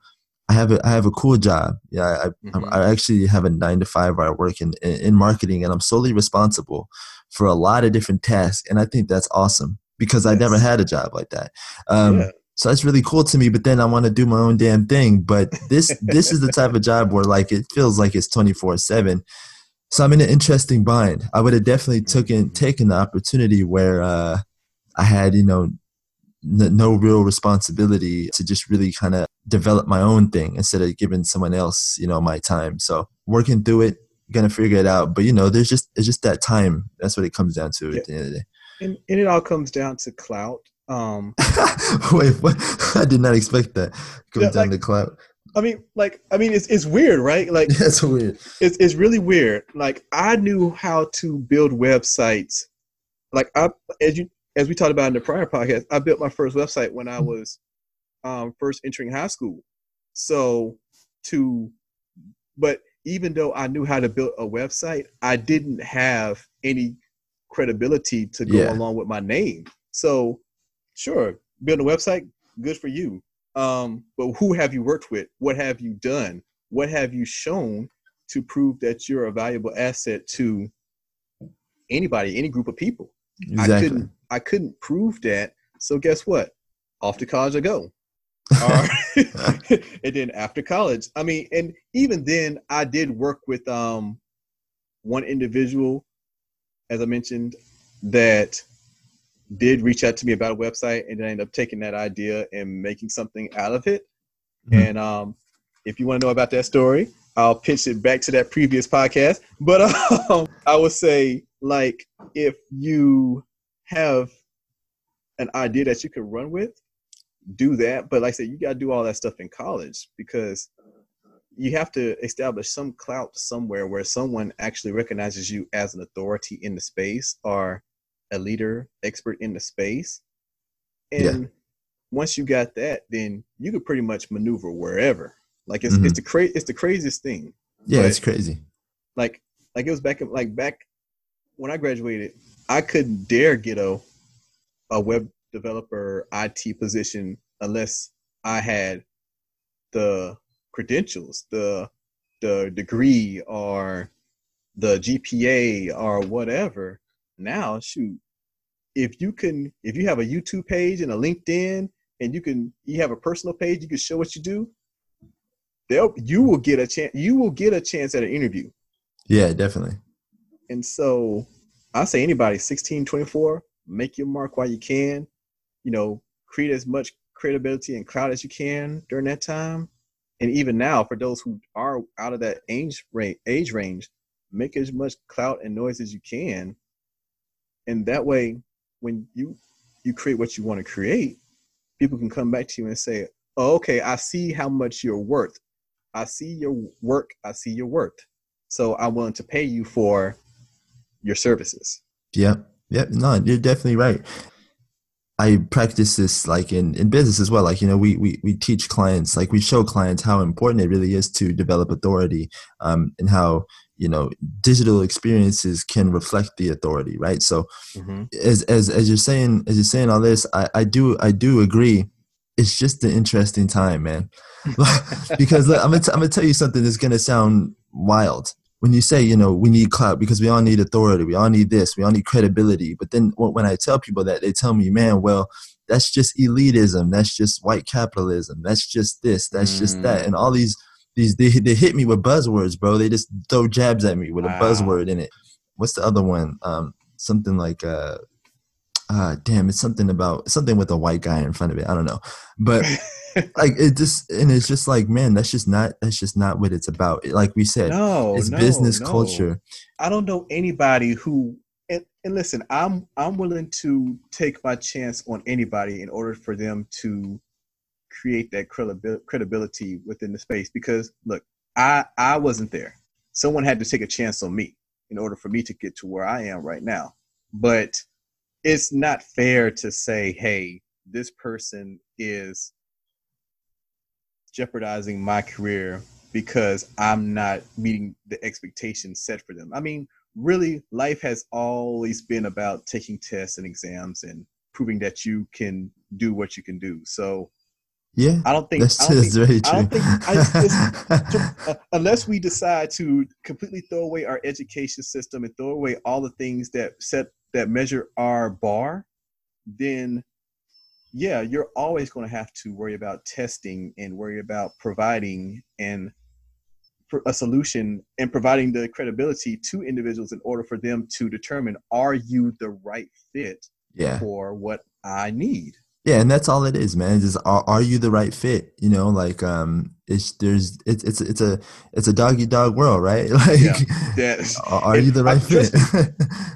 I have a I have a cool job. Yeah, I mm-hmm. I actually have a nine to five where I work in in marketing, and I'm solely responsible for a lot of different tasks, and I think that's awesome because yes. I never had a job like that. Um, yeah. So that's really cool to me. But then I want to do my own damn thing. But this this is the type of job where like it feels like it's twenty four seven so I'm in an interesting bind. I would have definitely taken taken the opportunity where uh, I had you know n- no real responsibility to just really kind of develop my own thing instead of giving someone else you know my time. So working through it, gonna figure it out. But you know, there's just it's just that time. That's what it comes down to yeah. at the end of the day. And, and it all comes down to clout. Um, Wait, what? I did not expect that. Comes yeah, down like, to clout. I mean, like, I mean, it's it's weird, right? Like, that's weird. It's it's really weird. Like, I knew how to build websites. Like, I as you as we talked about in the prior podcast, I built my first website when I mm-hmm. was um, first entering high school. So, to, but even though I knew how to build a website, I didn't have any credibility to go yeah. along with my name. So, sure, build a website, good for you. Um, but who have you worked with? What have you done? What have you shown to prove that you're a valuable asset to anybody, any group of people? Exactly. I couldn't I couldn't prove that. So guess what? Off to college I go. and then after college, I mean, and even then I did work with um one individual, as I mentioned, that did reach out to me about a website and then I ended up taking that idea and making something out of it. Mm-hmm. And um, if you want to know about that story, I'll pitch it back to that previous podcast. But um, I would say, like, if you have an idea that you can run with, do that. But like I said, you got to do all that stuff in college because you have to establish some clout somewhere where someone actually recognizes you as an authority in the space or a leader, expert in the space. And yeah. once you got that, then you could pretty much maneuver wherever. Like it's mm-hmm. it's the cra- it's the craziest thing. Yeah, but it's crazy. Like like it was back in, like back when I graduated, I couldn't dare get a a web developer IT position unless I had the credentials, the the degree or the GPA or whatever. Now, shoot, if you can, if you have a YouTube page and a LinkedIn, and you can, you have a personal page, you can show what you do. They'll, you will get a chance. You will get a chance at an interview. Yeah, definitely. And so, I say anybody 16, 24, make your mark while you can. You know, create as much credibility and clout as you can during that time. And even now, for those who are out of that age range, age range, make as much clout and noise as you can and that way when you you create what you want to create people can come back to you and say oh, okay i see how much you're worth. I see your work i see your worth. So i'm willing to pay you for your services. Yep yep no you're definitely right. I practice this like in, in business as well. Like, you know, we, we, we teach clients, like we show clients how important it really is to develop authority um, and how, you know, digital experiences can reflect the authority. Right. So mm-hmm. as, as, as you're saying, as you're saying all this, I, I do, I do agree. It's just an interesting time, man. because look, I'm gonna, t- I'm gonna tell you something that's gonna sound wild when you say, you know, we need clout because we all need authority, we all need this, we all need credibility. But then when I tell people that, they tell me, man, well, that's just elitism, that's just white capitalism, that's just this, that's mm. just that, mm. and all these these they they hit me with buzzwords, bro. They just throw jabs at me with wow. a buzzword in it. What's the other one? Um, something like uh, uh, damn, it's something about something with a white guy in front of it. I don't know, but. like it just and it's just like man that's just not that's just not what it's about like we said no it's no, business no. culture i don't know anybody who and, and listen i'm i'm willing to take my chance on anybody in order for them to create that credibility within the space because look i i wasn't there someone had to take a chance on me in order for me to get to where i am right now but it's not fair to say hey this person is jeopardizing my career because I'm not meeting the expectations set for them. I mean, really, life has always been about taking tests and exams and proving that you can do what you can do. So, yeah, I don't think that's, I don't think, very true. I don't think I uh, unless we decide to completely throw away our education system and throw away all the things that set that measure our bar, then yeah, you're always going to have to worry about testing and worry about providing and a solution and providing the credibility to individuals in order for them to determine are you the right fit yeah. for what I need. Yeah, and that's all it is, man. Is are, are you the right fit? You know, like um, it's there's it's it's it's a it's a doggy dog world, right? Like, yeah, are you the right fit?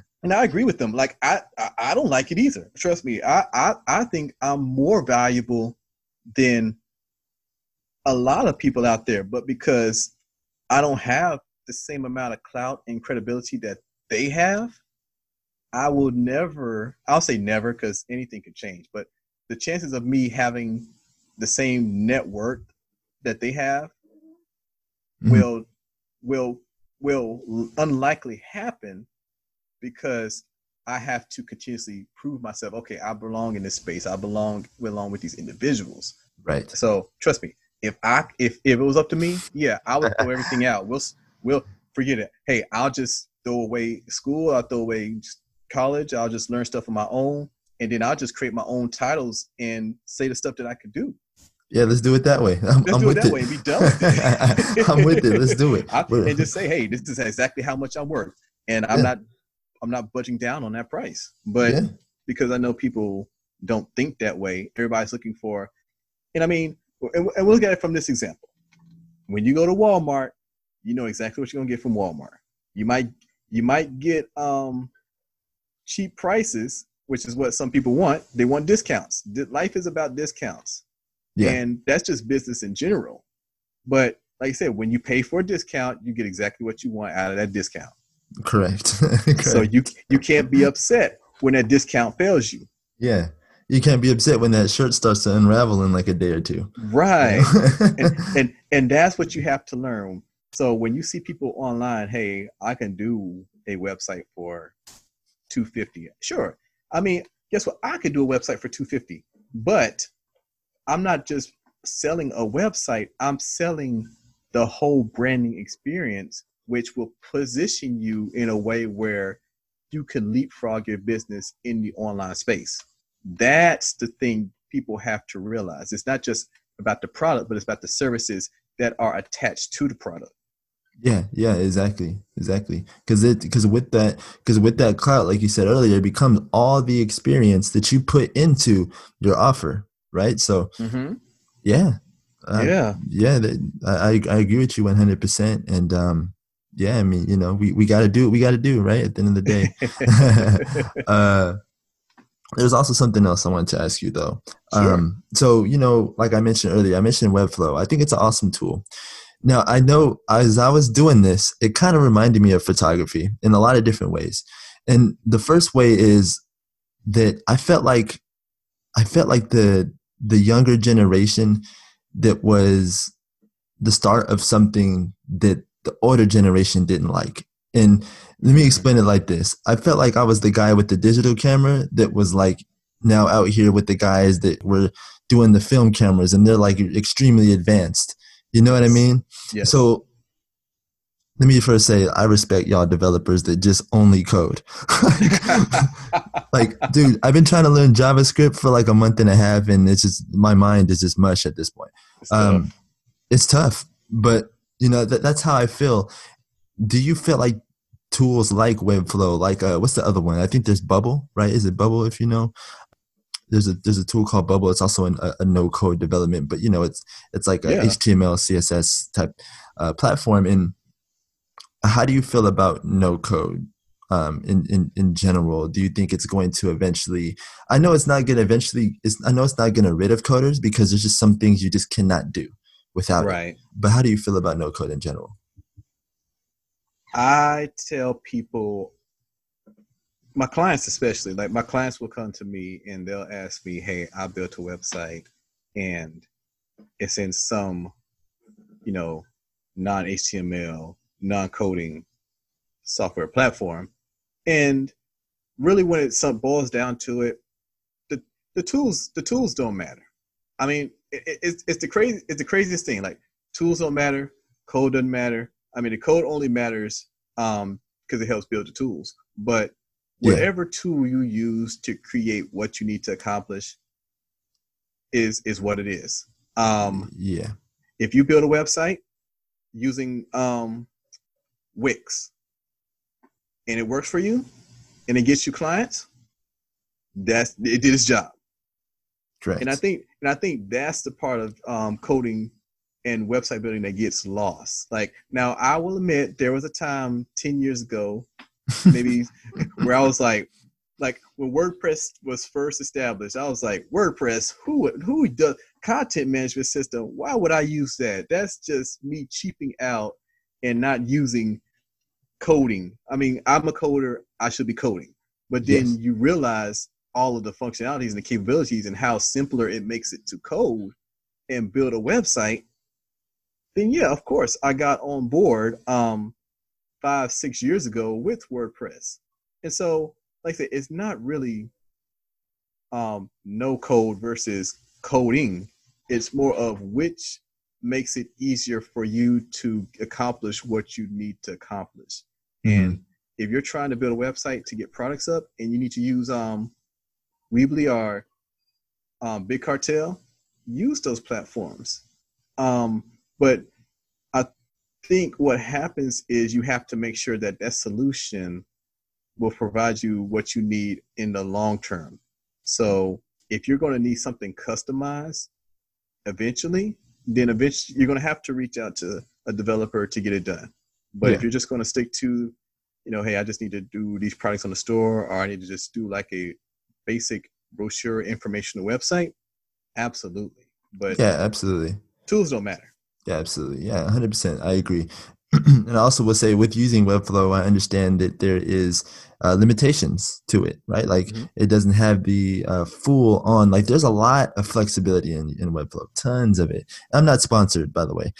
and I agree with them. Like I, I, I don't like it either. Trust me. I, I, I think I'm more valuable than a lot of people out there, but because I don't have the same amount of clout and credibility that they have, I will never. I'll say never because anything can change. But the chances of me having the same network that they have mm-hmm. will will will unlikely happen because I have to continuously prove myself. Okay, I belong in this space. I belong along with these individuals. Right. So trust me. If I if if it was up to me, yeah, I would throw everything out. We'll we'll forget it. Hey, I'll just throw away school. I'll throw away college. I'll just learn stuff on my own, and then I'll just create my own titles and say the stuff that I could do. Yeah, let's do it that way. I'm, let's I'm do with it that it. way and be done with it. I'm with it. Let's do it. I, and just say, hey, this is exactly how much I'm worth, and I'm yeah. not, I'm not budging down on that price. But yeah. because I know people don't think that way, everybody's looking for, and I mean, and we'll look at it from this example. When you go to Walmart, you know exactly what you're gonna get from Walmart. You might, you might get um, cheap prices, which is what some people want. They want discounts. Life is about discounts. Yeah. And that's just business in general. But like I said, when you pay for a discount, you get exactly what you want out of that discount. Correct. Correct. So you you can't be upset when that discount fails you. Yeah. You can't be upset when that shirt starts to unravel in like a day or two. Right. and, and and that's what you have to learn. So when you see people online, hey, I can do a website for 250. Sure. I mean, guess what? I could do a website for 250. But I'm not just selling a website, I'm selling the whole branding experience, which will position you in a way where you can leapfrog your business in the online space. That's the thing people have to realize. It's not just about the product, but it's about the services that are attached to the product. Yeah, yeah, exactly, exactly. Because it, because with that, because with that clout, like you said earlier, it becomes all the experience that you put into your offer, right? So, mm-hmm. yeah, uh, yeah, yeah. I I agree with you one hundred percent, and um, yeah, I mean, you know, we we got to do what we got to do, right? At the end of the day. uh, there's also something else I wanted to ask you though. Sure. Um, so you know, like I mentioned earlier, I mentioned Webflow. I think it's an awesome tool. Now I know as I was doing this, it kind of reminded me of photography in a lot of different ways. And the first way is that I felt like I felt like the the younger generation that was the start of something that the older generation didn't like. And let me explain it like this. I felt like I was the guy with the digital camera that was like now out here with the guys that were doing the film cameras and they're like extremely advanced. You know what I mean? Yes. So let me first say I respect y'all developers that just only code. like, dude, I've been trying to learn JavaScript for like a month and a half, and it's just my mind is just mush at this point. It's um, tough. It's tough, but you know that, that's how I feel. Do you feel like tools like Webflow, like uh, what's the other one? I think there's Bubble, right? Is it Bubble? If you know, there's a there's a tool called Bubble. It's also an, a, a no code development, but you know, it's it's like a yeah. HTML, CSS type uh, platform, and how do you feel about no code um, in, in in general? Do you think it's going to eventually? I know it's not going to eventually. It's, I know it's not going to rid of coders because there's just some things you just cannot do without right. it. But how do you feel about no code in general? I tell people, my clients especially, like my clients will come to me and they'll ask me, "Hey, I built a website and it's in some, you know, non HTML non-coding software platform. And really when it boils down to it, the, the tools the tools don't matter. I mean, it, it's, it's the crazy it's the craziest thing. Like tools don't matter, code doesn't matter. I mean, the code only matters um, because it helps build the tools. But whatever yeah. tool you use to create what you need to accomplish is is what it is. Um, yeah. If you build a website using um, Wix and it works for you and it gets you clients, that's it did its job. Correct. And I think and I think that's the part of um, coding and website building that gets lost. Like now, I will admit there was a time ten years ago, maybe where I was like, like when WordPress was first established, I was like, WordPress, who who does content management system? Why would I use that? That's just me cheaping out and not using coding. I mean, I'm a coder, I should be coding. But then yes. you realize all of the functionalities and the capabilities and how simpler it makes it to code and build a website. Then yeah, of course, I got on board um, five, six years ago with WordPress. And so like I said, it's not really um, no code versus coding. It's more of which makes it easier for you to accomplish what you need to accomplish. Mm-hmm. And if you're trying to build a website to get products up and you need to use um, Weebly or um, Big Cartel, use those platforms. Um, but think what happens is you have to make sure that that solution will provide you what you need in the long term. So if you're going to need something customized eventually, then eventually you're going to have to reach out to a developer to get it done. But yeah. if you're just going to stick to, you know, hey, I just need to do these products on the store, or I need to just do like a basic brochure informational website, absolutely. But yeah, absolutely. Tools don't matter. Yeah, absolutely. Yeah, 100%. I agree. and I also will say with using Webflow, I understand that there is uh, limitations to it, right? Like mm-hmm. it doesn't have the uh, full on, like there's a lot of flexibility in, in Webflow, tons of it. I'm not sponsored, by the way.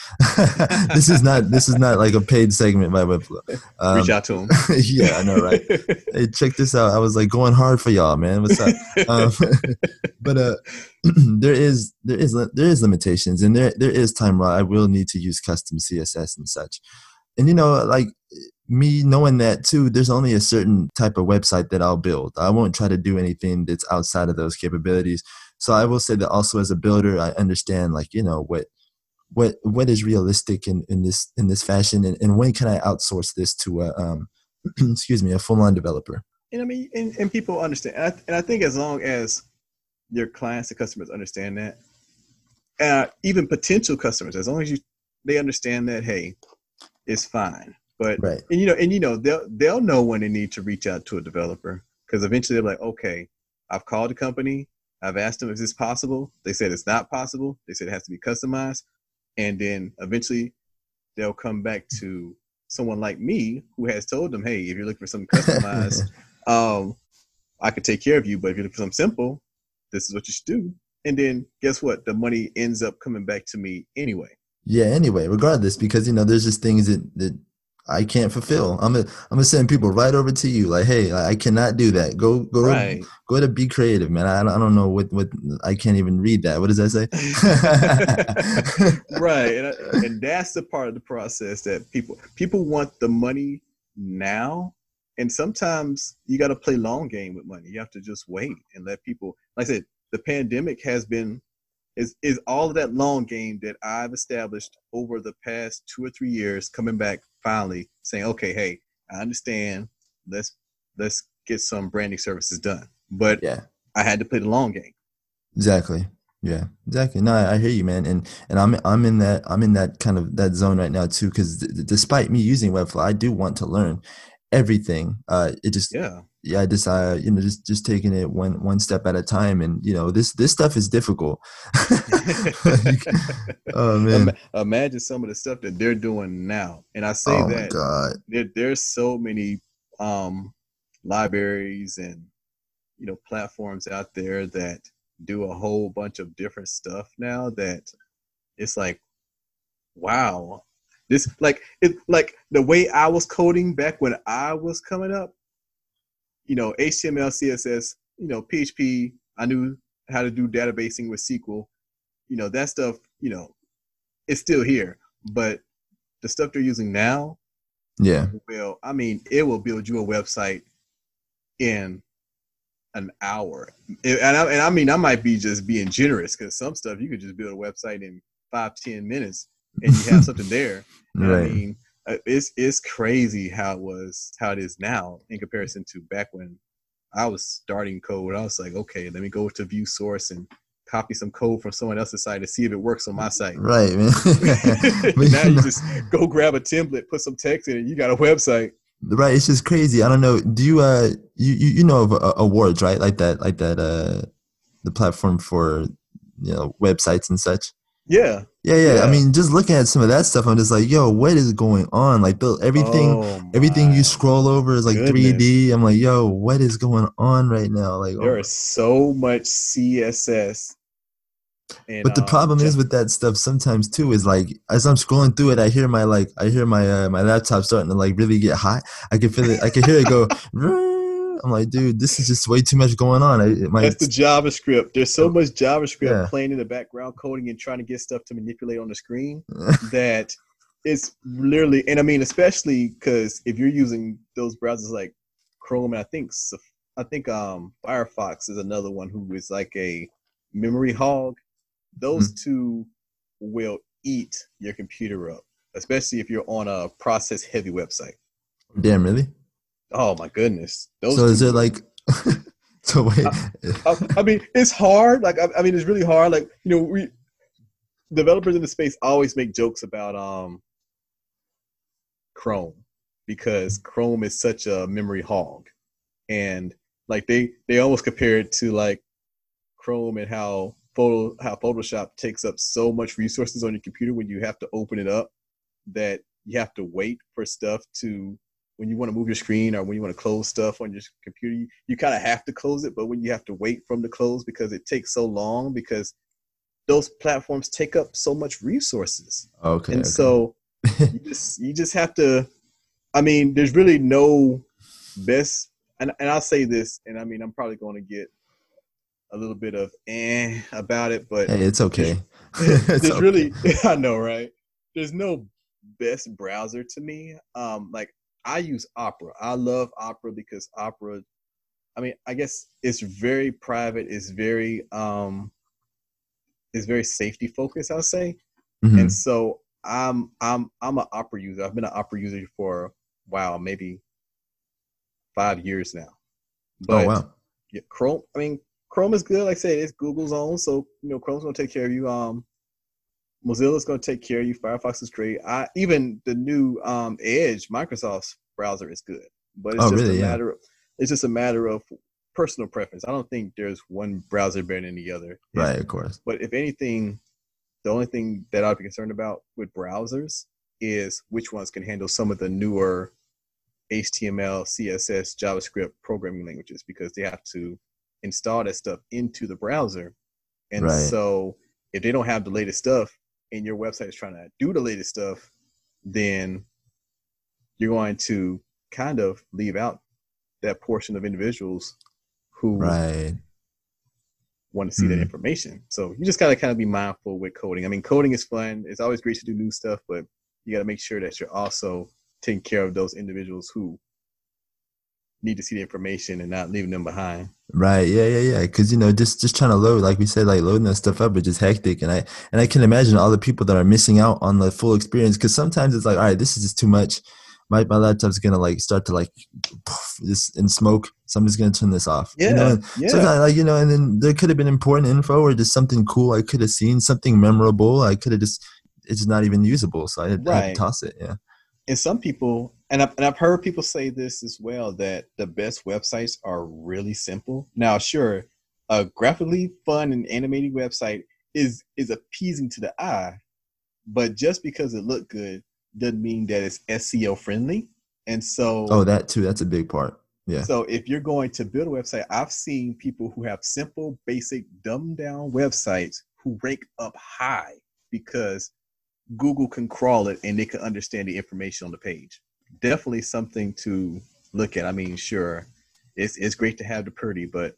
this is not, this is not like a paid segment by Webflow. Um, Reach out to them. yeah, I know, right? hey, check this out. I was like going hard for y'all, man. What's up? Um, but uh, there is, there is, there is limitations and there, there is time I will need to use custom CSS and such. And you know, like me knowing that too, there's only a certain type of website that I'll build. I won't try to do anything that's outside of those capabilities. So I will say that also as a builder, I understand like, you know, what what what is realistic in, in this in this fashion and, and when can I outsource this to a um excuse me, a full on developer. And I mean and, and people understand and I, and I think as long as your clients and customers understand that, uh, even potential customers, as long as you they understand that, hey, it's fine but right. and you know, and you know, they'll they'll know when they need to reach out to a developer because eventually they're like, okay, I've called the company, I've asked them, is this possible? They said it's not possible. They said it has to be customized, and then eventually they'll come back to someone like me who has told them, hey, if you're looking for something customized, um, I could take care of you. But if you're looking for something simple, this is what you should do. And then guess what? The money ends up coming back to me anyway. Yeah, anyway, regardless, because you know, there's just things that, that I can't fulfill. I'm gonna I'm gonna send people right over to you. Like, hey, I cannot do that. Go go right. to, go to bkreative, man. I, I don't know what what I can't even read that. What does that say? right, and, uh, and that's the part of the process that people people want the money now, and sometimes you got to play long game with money. You have to just wait and let people. Like I said, the pandemic has been is is all of that long game that I've established over the past two or three years coming back finally saying, okay, hey, I understand. Let's let's get some branding services done. But yeah, I had to play the long game. Exactly. Yeah, exactly. No, I, hear you, man, and and I'm I'm in that I'm in that kind of that zone right now too. Because d- despite me using Webflow, I do want to learn everything. Uh, it just yeah yeah, I just uh, you know just just taking it one one step at a time, and you know this this stuff is difficult. oh man! Imagine some of the stuff that they're doing now, and I say oh, that God. There, there's so many um, libraries and you know platforms out there that do a whole bunch of different stuff now that it's like, wow, this like it like the way I was coding back when I was coming up you know, HTML, CSS, you know, PHP. I knew how to do databasing with SQL. You know, that stuff, you know, it's still here. But the stuff they're using now, yeah. Well, I mean, it will build you a website in an hour. And I, and I mean, I might be just being generous because some stuff you could just build a website in five, ten minutes and you have something there. right. I mean, it's it's crazy how it was how it is now in comparison to back when I was starting code. I was like, okay, let me go to view source and copy some code from someone else's site to see if it works on my site. Right, man. now you just go grab a template, put some text in it, you got a website. Right, it's just crazy. I don't know. Do you uh you you, you know of uh, Awwwards, right? Like that like that uh the platform for you know websites and such. Yeah. Yeah, yeah, yeah. I mean, just looking at some of that stuff, I'm just like, yo, what is going on? Like, the, everything, oh everything you scroll over is like goodness. 3D. I'm like, yo, what is going on right now? Like, there oh. is so much CSS. And, but the um, problem just, is with that stuff sometimes too is like as I'm scrolling through it, I hear my like I hear my uh, my laptop starting to like really get hot. I can feel it. I can hear it go. I'm like, dude, this is just way too much going on. I, That's the JavaScript. There's so much JavaScript yeah. playing in the background, coding and trying to get stuff to manipulate on the screen that it's literally. And I mean, especially because if you're using those browsers like Chrome, and I think I think um, Firefox is another one who is like a memory hog. Those mm-hmm. two will eat your computer up, especially if you're on a process heavy website. Damn, really? Oh my goodness. Those so is it like so wait I, I, mean it's hard. Like I, I mean it's really hard. Like, you know, we developers in the space always make jokes about um Chrome because Chrome is such a memory hog. And like they they almost compare it to like Chrome and how photo how Photoshop takes up so much resources on your computer when you have to open it up that you have to wait for stuff to when you want to move your screen or when you want to close stuff on your computer, you, you kind of have to close it, but when you have to wait from the close because it takes so long because those platforms take up so much resources. Okay. And okay. so you just you just have to I mean, there's really no best and, and I'll say this, and I mean I'm probably gonna get a little bit of eh about it, but hey, it's okay. There's, it's okay. really I know, right? There's no best browser to me. Um, like I use Opera. I love Opera because Opera, I mean, I guess it's very private. It's very um, it's very safety focused. I'll say, mm-hmm. and so I'm I'm I'm an Opera user. I've been an Opera user for wow, maybe five years now. Oh, but, oh wow! Yeah, Chrome. I mean, Chrome is good. Like I said, it's Google's own, so you know Chrome's gonna take care of you. Um, Mozilla's going to take care of you. Firefox is great. I even the new um, Edge, Microsoft's browser is good, but it's oh, just really? a matter of it's just a matter of personal preference. I don't think there's one browser better than the other. Right, of course. But if anything, the only thing that I'd be concerned about with browsers is which ones can handle some of the newer HTML, CSS, JavaScript programming languages because they have to install that stuff into the browser. And right. so if they don't have the latest stuff, and your website is trying to do the latest stuff, then you're going to kind of leave out that portion of individuals who right. want to see mm that hmm. information. So you just gotta kind of be mindful with coding. I mean, coding is fun. It's always great to do new stuff, but you got to make sure that you're also taking care of those individuals who need to see the information and not leaving them behind. Right. Yeah. Yeah. Yeah. Because you know, just just trying to load, like we said, like loading that stuff up is just hectic, and I and I can imagine all the people that are missing out on the full experience. Because sometimes it's like, all right, this is just too much. My my laptop's gonna like start to like poof, this in smoke. So I'm just gonna turn this off. Yeah. You know? yeah. Sometimes, like you know, and then there could have been important info or just something cool I could have seen, something memorable. I could have just it's not even usable, so I had, right. I had to toss it. Yeah and some people and I've, and I've heard people say this as well that the best websites are really simple. Now sure a graphically fun and animated website is is appeasing to the eye but just because it looked good doesn't mean that it's seo friendly. And so oh that too that's a big part. Yeah. So if you're going to build a website i've seen people who have simple basic dumbed down websites who rank up high because Google can crawl it and they can understand the information on the page. Definitely something to look at. I mean, sure, it's it's great to have the Purdy, but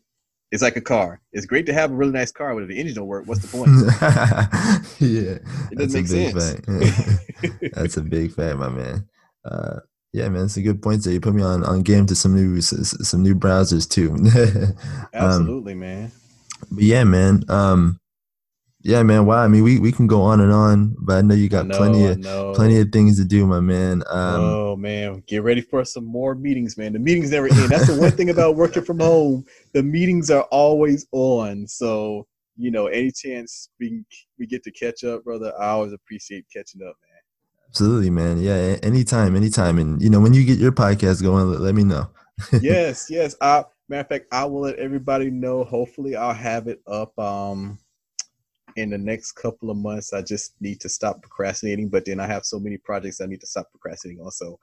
it's like a car. It's great to have a really nice car, but if the engine don't work, what's the point? yeah, it doesn't make sense. that's a big fact, my man. Uh, yeah, man, it's a good point. That you put me on on game to some new some new browsers too. um, Absolutely, man. But yeah, man. Um, yeah, man. Wow. I mean, we, we can go on and on, but I know you got know, plenty of plenty of things to do, my man. Um, oh man, get ready for some more meetings, man. The meetings never end. That's the one thing about working from home. The meetings are always on. So you know, any chance we we get to catch up, brother, I always appreciate catching up, man. Absolutely, man. Yeah, anytime, anytime. And you know, when you get your podcast going, let, let me know. yes, yes. I, matter of fact, I will let everybody know. Hopefully, I'll have it up. Um, in the next couple of months. I just need to stop procrastinating, but then I have so many projects I need to stop procrastinating also.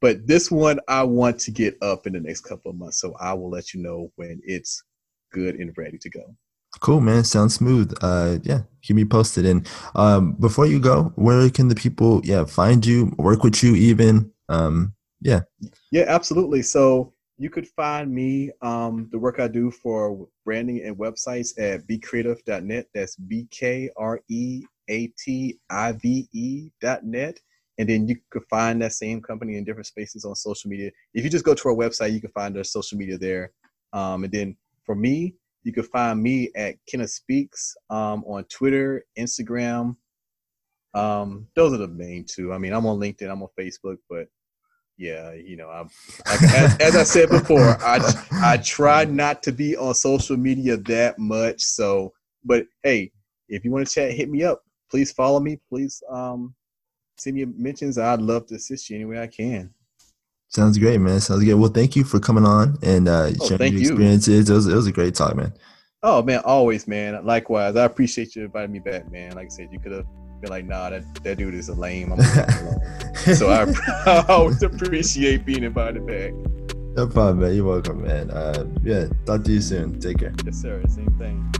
But this one I want to get up in the next couple of months, so I will let you know when it's good and ready to go. Cool, man. Sounds smooth. Uh, yeah, keep me posted. And um, before you go, where can the people, yeah, find you, work with you, even? Um, yeah. Yeah, absolutely. So you could find me, um, the work I do for branding and websites at bkreative.net. That's B K R E A T I V E.net. And then you could find that same company in different spaces on social media. If you just go to our website, you can find our social media there. Um, and then for me, you can find me at Kenneth Speaks um, on Twitter, Instagram. Um, those are the main two. I mean, I'm on LinkedIn, I'm on Facebook, but yeah, you know, I'm like, as, as, I said before, I I try not to be on social media that much. So, but hey, if you want to chat, hit me up. Please follow me. Please um, send me mentions. I'd love to assist you any way I can. Sounds great, man. Sounds good. Well, thank you for coming on and uh, oh, sharing your experiences. It was, it was a great talk, man. Oh man, always, man. Likewise, I appreciate you inviting me back, man. Like I said, you could have been like, nah, that, that dude is a lame. so I, I always appreciate being invited back. No problem, man. You're welcome, man. Uh, yeah, talk to you soon. Take care. Yes, sir. Same thing.